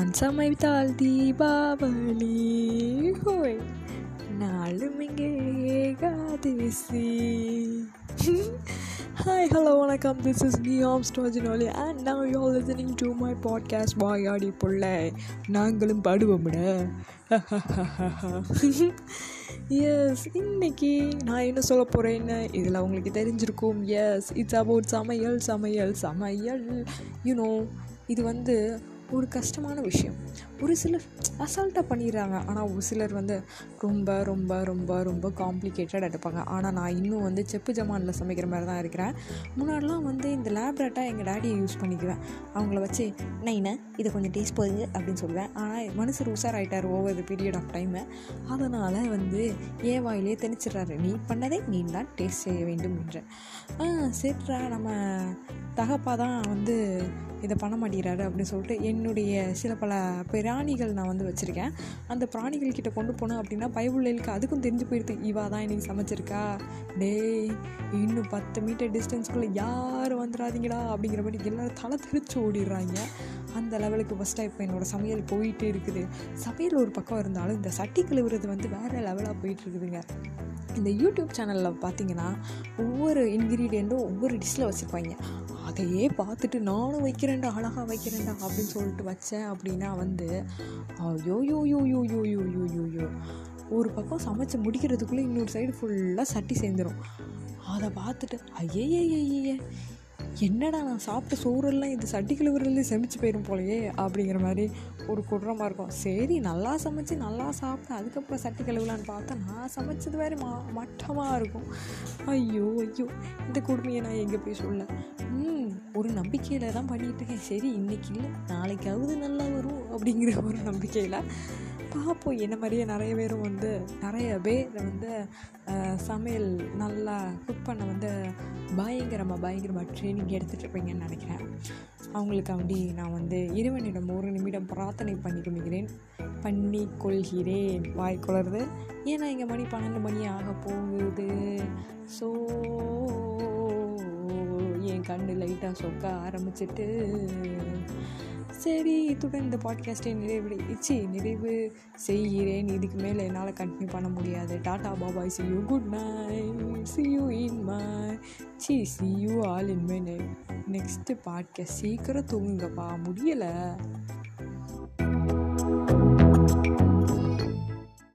நான் சமைத்தால் தீபாவளி. ஹோய். நாளும் இங்கே ஏகாதசி. ஹாய் ஹலோ வணக்கம். This is me Armstrong Ginoli and now you're listening my podcast பாய் வாயாடி பிள்ளை. நாங்களும் பாடுவோம்ட எஸ் இன்னைக்கு நான் என்ன சொல்ல போகிறேன்னு இதில் உங்களுக்கு தெரிஞ்சிருக்கும். எஸ் இட்ஸ் அபவுட் சமையல் சமையல் சமையல். யூனோ இது வந்து ஒரு கஷ்டமான விஷயம். ஒரு சிலர் அசால்ட்டாக பண்ணிடுறாங்க. ஆனால் ஒரு சிலர் வந்து ரொம்ப ரொம்ப ரொம்ப ரொம்ப காம்ப்ளிகேட்டட் எடுப்பாங்க. ஆனால் நான் இன்னும் வந்து செப்பு ஜமானில் சமைக்கிற மாதிரி தான் இருக்கிறேன். முன்னாடிலாம் வந்து இந்த லேப்ரேட்டாக எங்கள் டேடியை யூஸ் பண்ணிக்குவேன். அவங்கள வச்சு நைன இதை கொஞ்சம் டேஸ்ட் போகுது அப்படின்னு சொல்லுவேன். ஆனால் மனுஷர் உஷார் ஆகிட்டார் over the period of time அதனால் வந்து ஏன் வாயிலே திணிச்சிடுறாரு நீ பண்ணதே நீ தான் டேஸ்ட் செய்ய வேண்டும் என்று சரிடா நம்ம தகப்பா தான் வந்து இதை பண்ண மாட்டேங்கிறாரு அப்படின்னு சொல்லிட்டு என்னுடைய சில பல பிராணிகள் நான் வந்து வச்சுருக்கேன். அந்த பிராணிகள் கிட்ட கொண்டு போனேன் அப்படின்னா பயவுள்ளைகளுக்கு அதுக்கும் தெரிஞ்சு போயிடுது இவா தான் இன்றைக்கி சமைச்சிருக்கா? டேய் இன்னும் பத்து மீட்டர் டிஸ்டன்ஸ்குள்ளே யாரும் வந்துடாதீங்களா அப்படிங்கிற மாதிரி எல்லோரும் தலை தெரிச்சு ஓடிடுறாங்க. அந்த லெவலுக்கு ஃபஸ்ட்டாக இப்போ என்னோடய சமையல் போயிட்டே இருக்குது. சமையல் ஒரு பக்கம் இருந்தாலும் இந்த சட்டி கழுவுறது வந்து வேறு லெவலாக போயிட்டுருக்குதுங்க இந்த யூடியூப் சேனலில் பார்த்தீங்கன்னா ஒவ்வொரு இன்க்ரீடியண்ட்டும் ஒவ்வொரு டிஷ்ஷில் வச்சுருப்பாங்க. அதையே பார்த்துட்டு நானும் வைக்கிறேன்டா அழகாக வைக்கிறேன்டா அப்படின்னு சொல்லிட்டு வச்சேன் அப்படின்னா வந்து ஐயோ யோ யோ யோ யோ யோ யோ யோ யோ ஒரு பக்கம் சமைச்சு முடிக்கிறதுக்குள்ளே இன்னொரு சைடு ஃபுல்லாக சட்டி சேர்ந்துடும் அதை பார்த்துட்டு ஐயே ஐயே என்னடா நான் சாப்பிட்ட சோறெல்லாம் இது சட்டி கழுவுறதுலேயே செமிச்சு போயிடும் போலையே அப்படிங்கிற மாதிரி ஒரு குற்றமாக இருக்கும். சரி நல்லா சமைச்சு நல்லா சாப்பிட்டு அதுக்கப்புறம் சட்டி கழுவலான்னு பார்த்தா நான் சமைச்சது வேறு மா மட்டமாக இருக்கும். ஐயோ ஐயோ இந்த கொடுமையை நான் எங்கே போய் சொல்ல? ம் ஒரு நம்பிக்கையில் தான் பண்ணிகிட்டு இருக்கேன். சரி இன்னைக்கு இல்லை நாளைக்காவது நல்லா வரும் அப்படிங்கிற ஒரு நம்பிக்கையில் பார்ப்போம் என்ன மாதிரியே நிறைய பேரும் வந்து நிறைய பேர் வந்து சமையல் நல்லா குக் பண்ண வந்து பயங்கரமாக பயங்கரமாக ட்ரைனிங் எடுத்துகிட்டு இருப்பீங்கன்னு நினைக்கிறேன். அவங்களுக்காண்டி நான் வந்து இறைவனிடம் ஒரு நிமிடம் பிரார்த்தனை பண்ணிக்கொள்கிறேன் பண்ணி கொள்கிறேன். வாய் குளருது ஏன்னா இங்கே மணி பன்னெண்டு மணி ஆக போகுது. ஸோ கண்ணு லைட்டாக சொக்க ஆரம்பிச்சிட்டு சரி இத்துடன் இந்த பாட்காஸ்ட்டை நிறைவு இச்சி நிறைவு செய்கிறேன். இதுக்கு மேலே என்னால் கண்டினியூ பண்ண முடியாது. Tata bye bye see you good night see you in my see see you all in my next podcast சீக்கிரம் தூங்குங்கப்பா. முடியலை.